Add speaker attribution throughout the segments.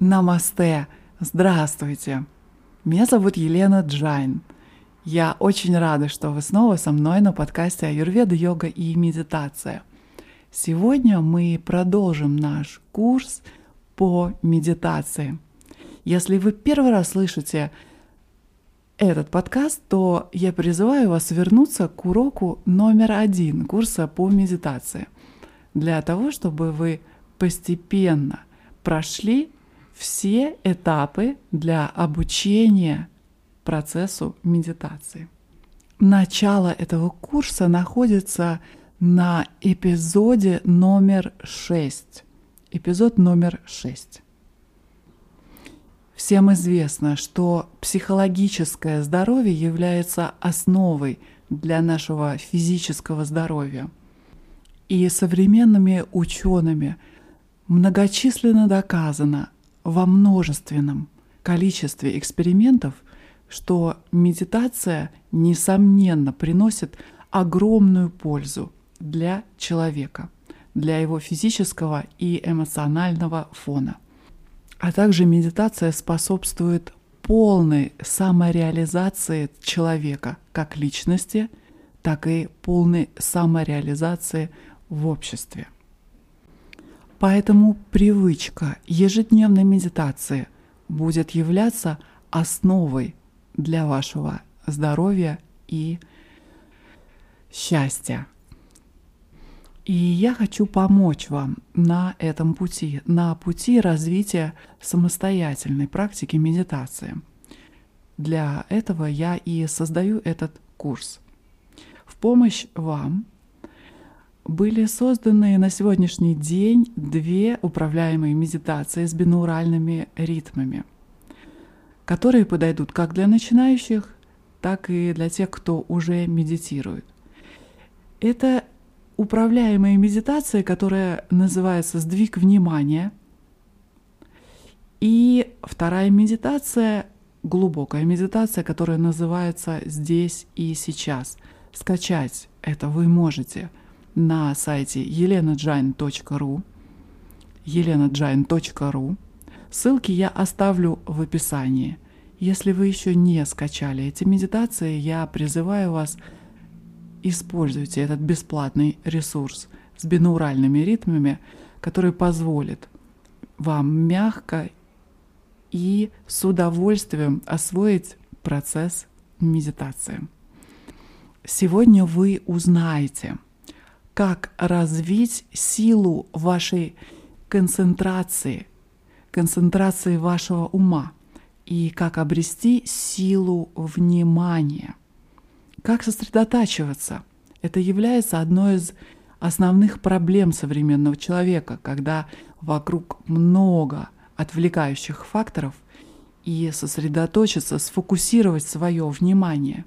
Speaker 1: Намасте! Здравствуйте! Меня зовут Елена Джайн. Я очень рада, что вы снова со мной на подкасте Аюрведа, йога и медитация. Сегодня мы продолжим наш курс по медитации. Если вы первый раз слышите этот подкаст, то я призываю вас вернуться к уроку номер один курса по медитации, для того, чтобы вы постепенно прошли все этапы для обучения процессу медитации. Начало этого курса находится на эпизоде номер 6. Эпизод номер 6. Всем известно, что психологическое здоровье является основой для нашего физического здоровья. И современными учеными многочисленно доказано во множественном количестве экспериментов, что медитация, несомненно, приносит огромную пользу для человека, для его физического и эмоционального фона. А также медитация способствует полной самореализации человека как личности, так и полной самореализации в обществе. Поэтому привычка ежедневной медитации будет являться основой для вашего здоровья и счастья. И я хочу помочь вам на этом пути, на пути развития самостоятельной практики медитации. Для этого я и создаю этот курс. В помощь вам были созданы на сегодняшний день две управляемые медитации с бинауральными ритмами, которые подойдут как для начинающих, так и для тех, кто уже медитирует. Это управляемая медитация, которая называется «Сдвиг внимания». И вторая медитация — глубокая медитация, которая называется «Здесь и сейчас». Скачать это вы можете на сайте elenajain.ru elenajain.ru Ссылки я оставлю в описании. Если вы еще не скачали эти медитации, я призываю вас — используйте этот бесплатный ресурс с бинауральными ритмами, который позволит вам мягко и с удовольствием освоить процесс медитации. Сегодня вы узнаете, как развить силу вашей концентрации, концентрации вашего ума и как обрести силу внимания – как сосредотачиваться? Это является одной из основных проблем современного человека, когда вокруг много отвлекающих факторов, и сосредоточиться, сфокусировать свое внимание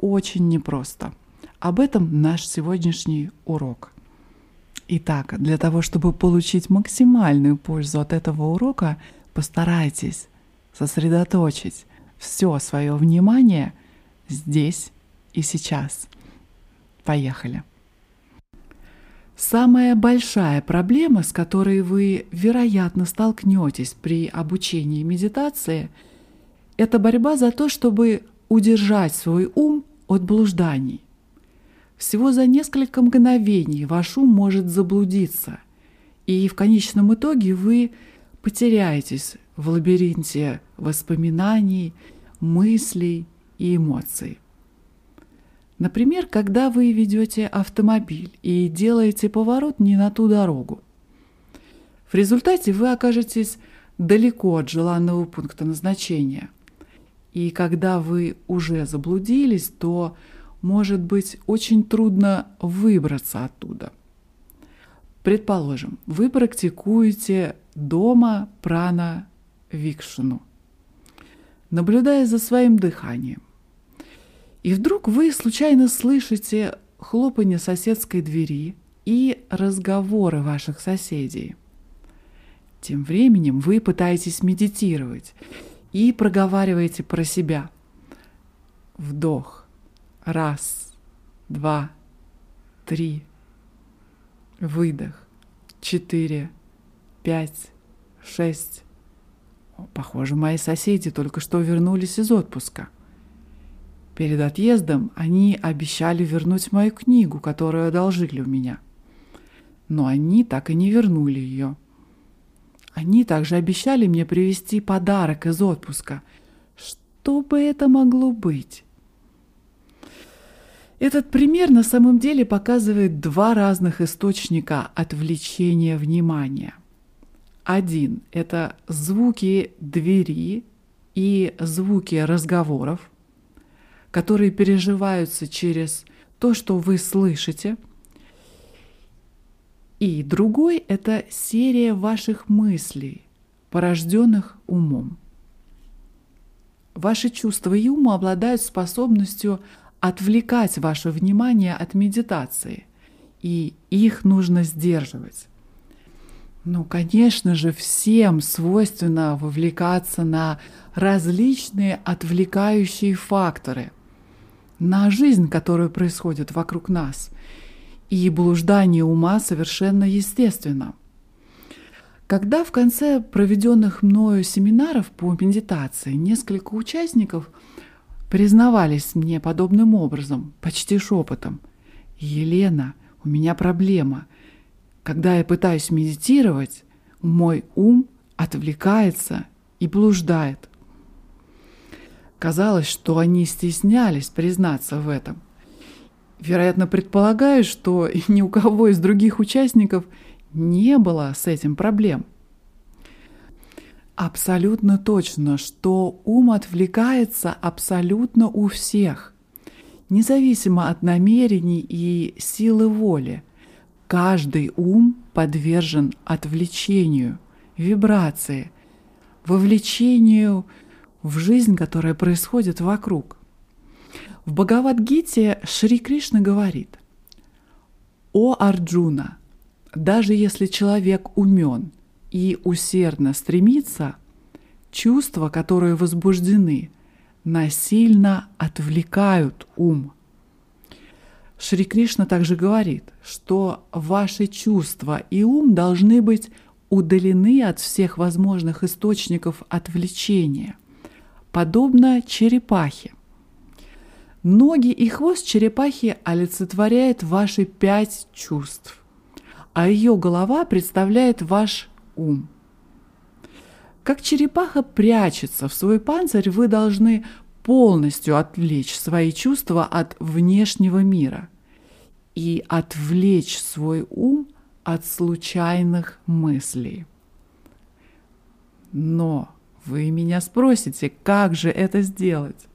Speaker 1: очень непросто. Об этом наш сегодняшний урок. Итак, для того, чтобы получить максимальную пользу от этого урока, постарайтесь сосредоточить все свое внимание – здесь и сейчас. Поехали. Самая большая проблема, с которой вы, вероятно, столкнетесь при обучении медитации, это борьба за то, чтобы удержать свой ум от блужданий. Всего за несколько мгновений ваш ум может заблудиться, и в конечном итоге вы потеряетесь в лабиринте воспоминаний, мыслей и эмоций. Например, когда вы ведете автомобиль и делаете поворот не на ту дорогу. В результате вы окажетесь далеко от желанного пункта назначения. И когда вы уже заблудились, то может быть очень трудно выбраться оттуда. Предположим, вы практикуете дома прана викшину, наблюдая за своим дыханием. И вдруг вы случайно слышите хлопанье соседской двери и разговоры ваших соседей. Тем временем вы пытаетесь медитировать и проговариваете про себя. Вдох. Раз, два, три. Выдох. Четыре, пять, шесть, Похоже, мои соседи только что вернулись из отпуска. Перед отъездом они обещали вернуть мою книгу, которую одолжили у меня. Но они так и не вернули ее. Они также обещали мне привезти подарок из отпуска. Что бы это могло быть? Этот пример на самом деле показывает два разных источника отвлечения внимания. Один – это звуки двери и звуки разговоров, которые переживаются через то, что вы слышите. И другой – это серия ваших мыслей, порожденных умом. Ваши чувства и ум обладают способностью отвлекать ваше внимание от медитации, и их нужно сдерживать. Ну, конечно же, всем свойственно вовлекаться на различные отвлекающие факторы, на жизнь, которая происходит вокруг нас. И блуждание ума совершенно естественно. Когда в конце проведенных мною семинаров по медитации несколько участников – признавались мне подобным образом, почти шепотом. «Елена, у меня проблема. Когда я пытаюсь медитировать, мой ум отвлекается и блуждает». Казалось, что они стеснялись признаться в этом. Вероятно, предполагаю, что ни у кого из других участников не было с этим проблем – Абсолютно точно, что ум отвлекается абсолютно у всех, независимо от намерений и силы воли. Каждый ум подвержен отвлечению, вибрации, вовлечению в жизнь, которая происходит вокруг. В Бхагавадгите Шри Кришна говорит, «О Арджуна, даже если человек умен – и усердно стремиться, чувства, которые возбуждены, насильно отвлекают ум. Шри Кришна также говорит, что ваши чувства и ум должны быть удалены от всех возможных источников отвлечения, подобно черепахе. Ноги и хвост черепахи олицетворяет ваши пять чувств, а ее голова представляет ваш ум. Как черепаха прячется в свой панцирь, вы должны полностью отвлечь свои чувства от внешнего мира и отвлечь свой ум от случайных мыслей. Но вы меня спросите, как же это сделать?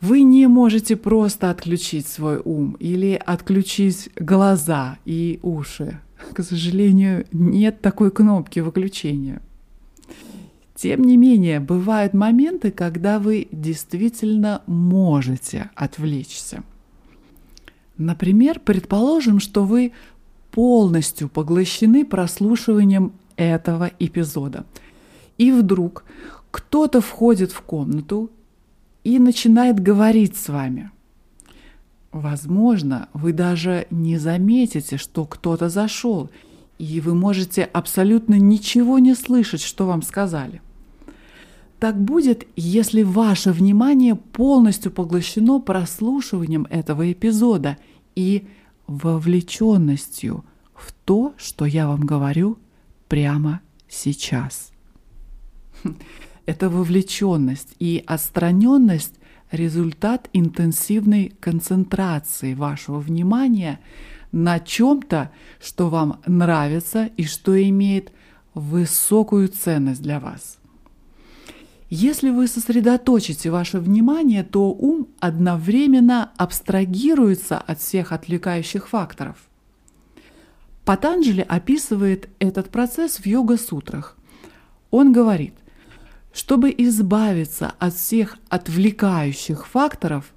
Speaker 1: Вы не можете просто отключить свой ум или отключить глаза и уши к сожалению, нет такой кнопки выключения. Тем не менее, бывают моменты, когда вы действительно можете отвлечься. Например, предположим, что вы полностью поглощены прослушиванием этого эпизода. И вдруг кто-то входит в комнату и начинает говорить с вами – Возможно, вы даже не заметите, что кто-то зашел, и вы можете абсолютно ничего не слышать, что вам сказали. Так будет, если ваше внимание полностью поглощено прослушиванием этого эпизода и вовлеченностью в то, что я вам говорю прямо сейчас. Это вовлеченность и отстраненность результат интенсивной концентрации вашего внимания на чем-то, что вам нравится и что имеет высокую ценность для вас. Если вы сосредоточите ваше внимание, то ум одновременно абстрагируется от всех отвлекающих факторов. Патанджали описывает этот процесс в йога-сутрах. Он говорит – чтобы избавиться от всех отвлекающих факторов,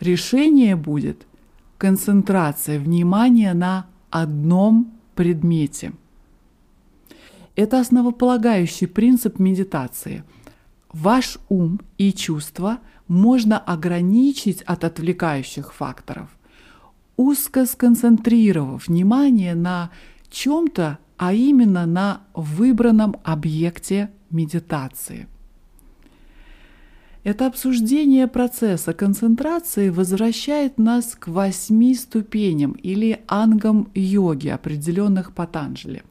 Speaker 1: решение будет концентрация внимания на одном предмете. Это основополагающий принцип медитации. Ваш ум и чувства можно ограничить от отвлекающих факторов, узко сконцентрировав внимание на чем-то, а именно на выбранном объекте медитации. Это обсуждение процесса концентрации возвращает нас к восьми ступеням или ангам йоги, определенных Патанджали.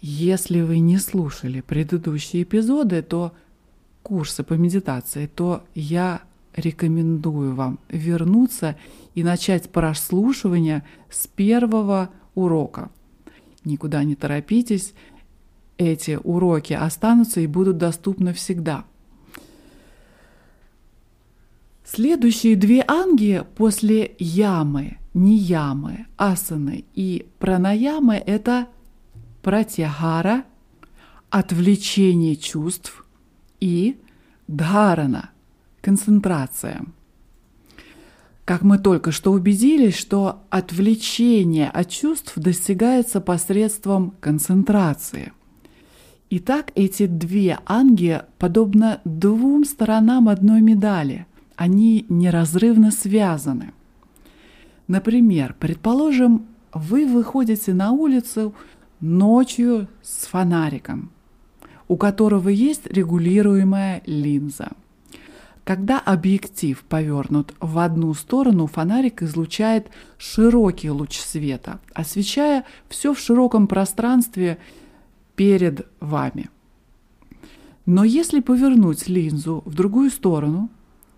Speaker 1: Если вы не слушали предыдущие эпизоды, то курсы по медитации, то я рекомендую вам вернуться и начать прослушивание с первого урока. Никуда не торопитесь, эти уроки останутся и будут доступны всегда. Следующие две анги после ямы, ниямы, асаны и пранаямы – это пратягара, отвлечение чувств и дхарана, концентрация. Как мы только что убедились, что отвлечение от чувств достигается посредством концентрации. Итак, эти две анги подобно двум сторонам одной медали. Они неразрывно связаны. Например, предположим, вы выходите на улицу ночью с фонариком, у которого есть регулируемая линза – когда объектив повернут в одну сторону, фонарик излучает широкий луч света, освещая все в широком пространстве перед вами. Но если повернуть линзу в другую сторону,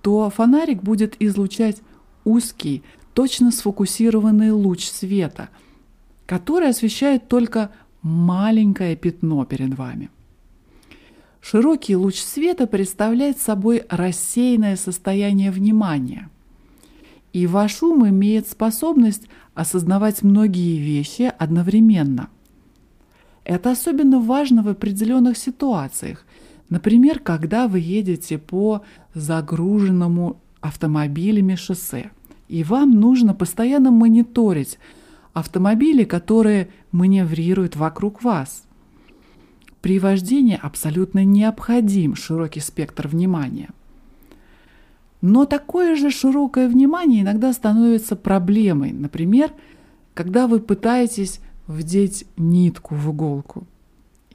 Speaker 1: то фонарик будет излучать узкий, точно сфокусированный луч света, который освещает только маленькое пятно перед вами. Широкий луч света представляет собой рассеянное состояние внимания. И ваш ум имеет способность осознавать многие вещи одновременно. Это особенно важно в определенных ситуациях. Например, когда вы едете по загруженному автомобилями шоссе, и вам нужно постоянно мониторить автомобили, которые маневрируют вокруг вас. При вождении абсолютно необходим широкий спектр внимания. Но такое же широкое внимание иногда становится проблемой. Например, когда вы пытаетесь вдеть нитку в иголку,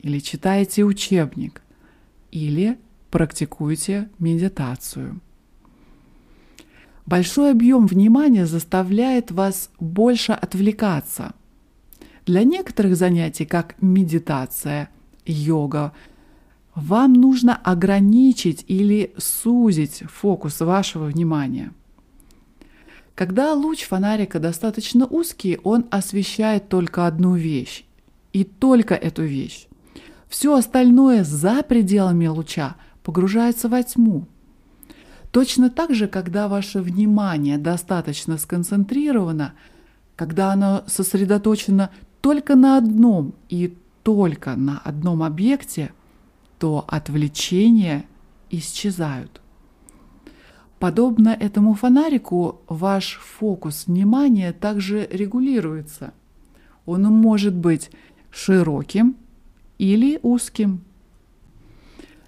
Speaker 1: или читаете учебник, или практикуете медитацию. Большой объем внимания заставляет вас больше отвлекаться. Для некоторых занятий, как медитация – йога, вам нужно ограничить или сузить фокус вашего внимания. Когда луч фонарика достаточно узкий, он освещает только одну вещь, и только эту вещь. Все остальное за пределами луча погружается во тьму. Точно так же, когда ваше внимание достаточно сконцентрировано, когда оно сосредоточено только на одном и только на одном объекте, то отвлечения исчезают. Подобно этому фонарику, ваш фокус внимания также регулируется. Он может быть широким или узким.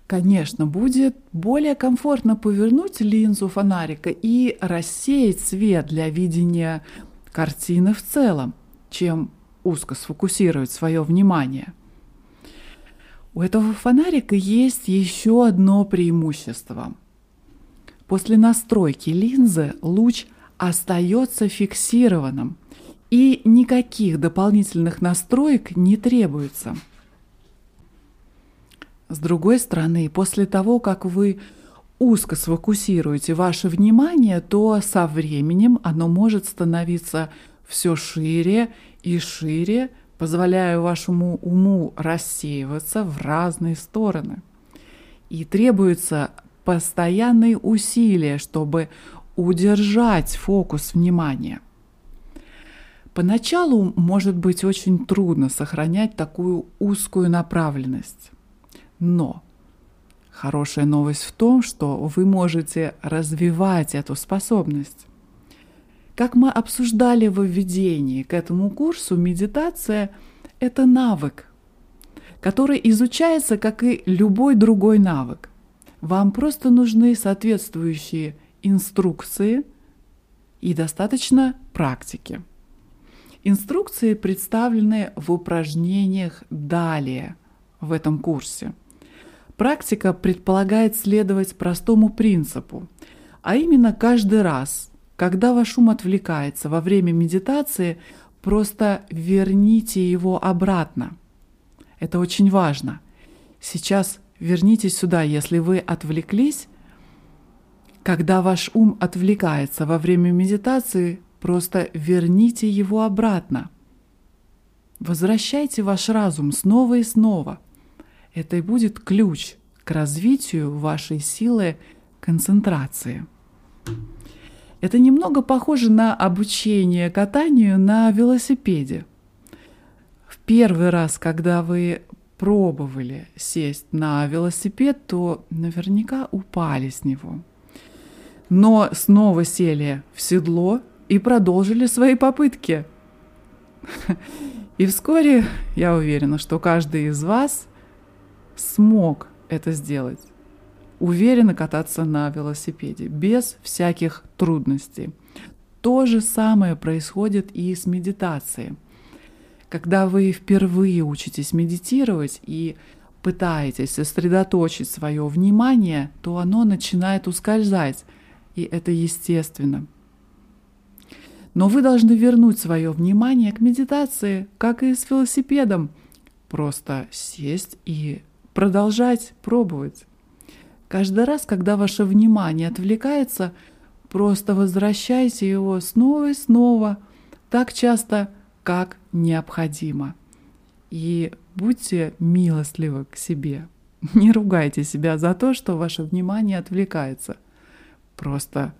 Speaker 1: Конечно, будет более комфортно повернуть линзу фонарика и рассеять свет для видения картины в целом, чем узко сфокусировать свое внимание. У этого фонарика есть еще одно преимущество. После настройки линзы луч остается фиксированным, и никаких дополнительных настроек не требуется. С другой стороны, после того, как вы узко сфокусируете ваше внимание, то со временем оно может становиться все шире и шире, позволяя вашему уму рассеиваться в разные стороны. И требуется постоянные усилия, чтобы удержать фокус внимания. Поначалу может быть очень трудно сохранять такую узкую направленность. Но хорошая новость в том, что вы можете развивать эту способность. Как мы обсуждали в введении к этому курсу, медитация — это навык, который изучается, как и любой другой навык. Вам просто нужны соответствующие инструкции и достаточно практики. Инструкции представлены в упражнениях далее в этом курсе. Практика предполагает следовать простому принципу, а именно каждый раз, когда ваш ум отвлекается во время медитации, просто верните его обратно. Это очень важно. Сейчас вернитесь сюда, если вы отвлеклись. Когда ваш ум отвлекается во время медитации, просто верните его обратно. Возвращайте ваш разум снова и снова. Это и будет ключ к развитию вашей силы концентрации. Это немного похоже на обучение катанию на велосипеде. В первый раз, когда вы пробовали сесть на велосипед, то наверняка упали с него. Но снова сели в седло и продолжили свои попытки. И вскоре я уверена, что каждый из вас смог это сделать. Уверенно кататься на велосипеде, без всяких трудностей. То же самое происходит и с медитацией. Когда вы впервые учитесь медитировать и пытаетесь сосредоточить свое внимание, то оно начинает ускользать, и это естественно. Но вы должны вернуть свое внимание к медитации, как и с велосипедом. Просто сесть и продолжать пробовать. Каждый раз, когда ваше внимание отвлекается, просто возвращайте его снова и снова, так часто, как необходимо. И будьте милостливы к себе. Не ругайте себя за то, что ваше внимание отвлекается. Просто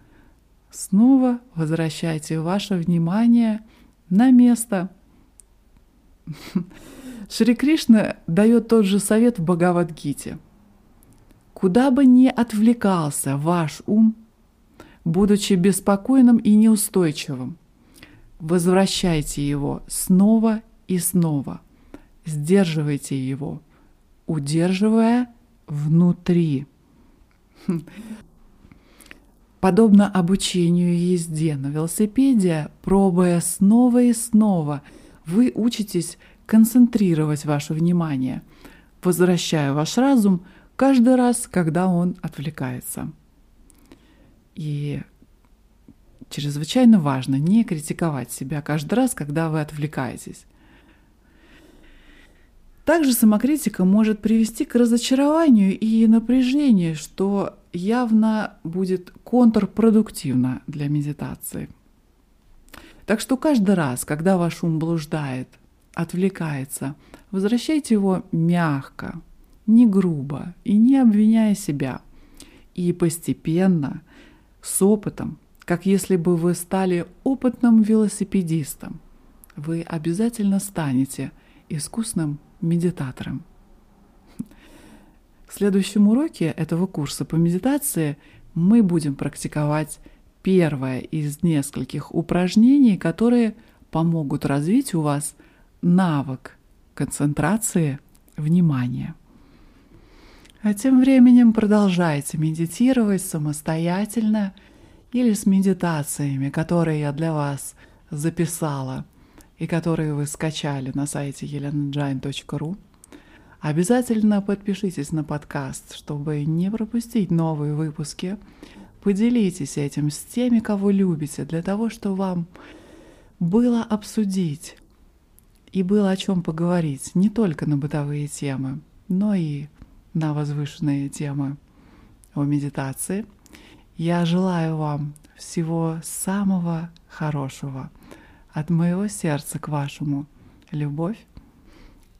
Speaker 1: снова возвращайте ваше внимание на место. Шри Кришна дает тот же совет в Бхагавадгите. Куда бы ни отвлекался ваш ум, будучи беспокойным и неустойчивым, возвращайте его снова и снова, сдерживайте его, удерживая внутри. Подобно обучению езде на велосипеде, пробуя снова и снова, вы учитесь концентрировать ваше внимание, возвращая ваш разум каждый раз, когда он отвлекается. И чрезвычайно важно не критиковать себя каждый раз, когда вы отвлекаетесь. Также самокритика может привести к разочарованию и напряжению, что явно будет контрпродуктивно для медитации. Так что каждый раз, когда ваш ум блуждает, отвлекается, возвращайте его мягко, не грубо и не обвиняя себя. И постепенно, с опытом, как если бы вы стали опытным велосипедистом, вы обязательно станете искусным медитатором. В следующем уроке этого курса по медитации мы будем практиковать первое из нескольких упражнений, которые помогут развить у вас навык концентрации внимания. А тем временем продолжайте медитировать самостоятельно или с медитациями, которые я для вас записала и которые вы скачали на сайте elenajain.ru. Обязательно подпишитесь на подкаст, чтобы не пропустить новые выпуски. Поделитесь этим с теми, кого любите, для того, чтобы вам было обсудить и было о чем поговорить не только на бытовые темы, но и на возвышенные темы о медитации. Я желаю вам всего самого хорошего от моего сердца к вашему. Любовь.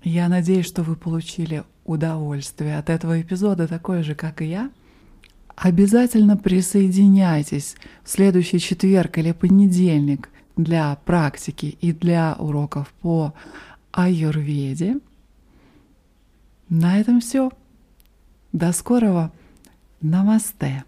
Speaker 1: Я надеюсь, что вы получили удовольствие от этого эпизода, такое же, как и я. Обязательно присоединяйтесь в следующий четверг или понедельник для практики и для уроков по аюрведе. На этом все. До скорого. Намасте.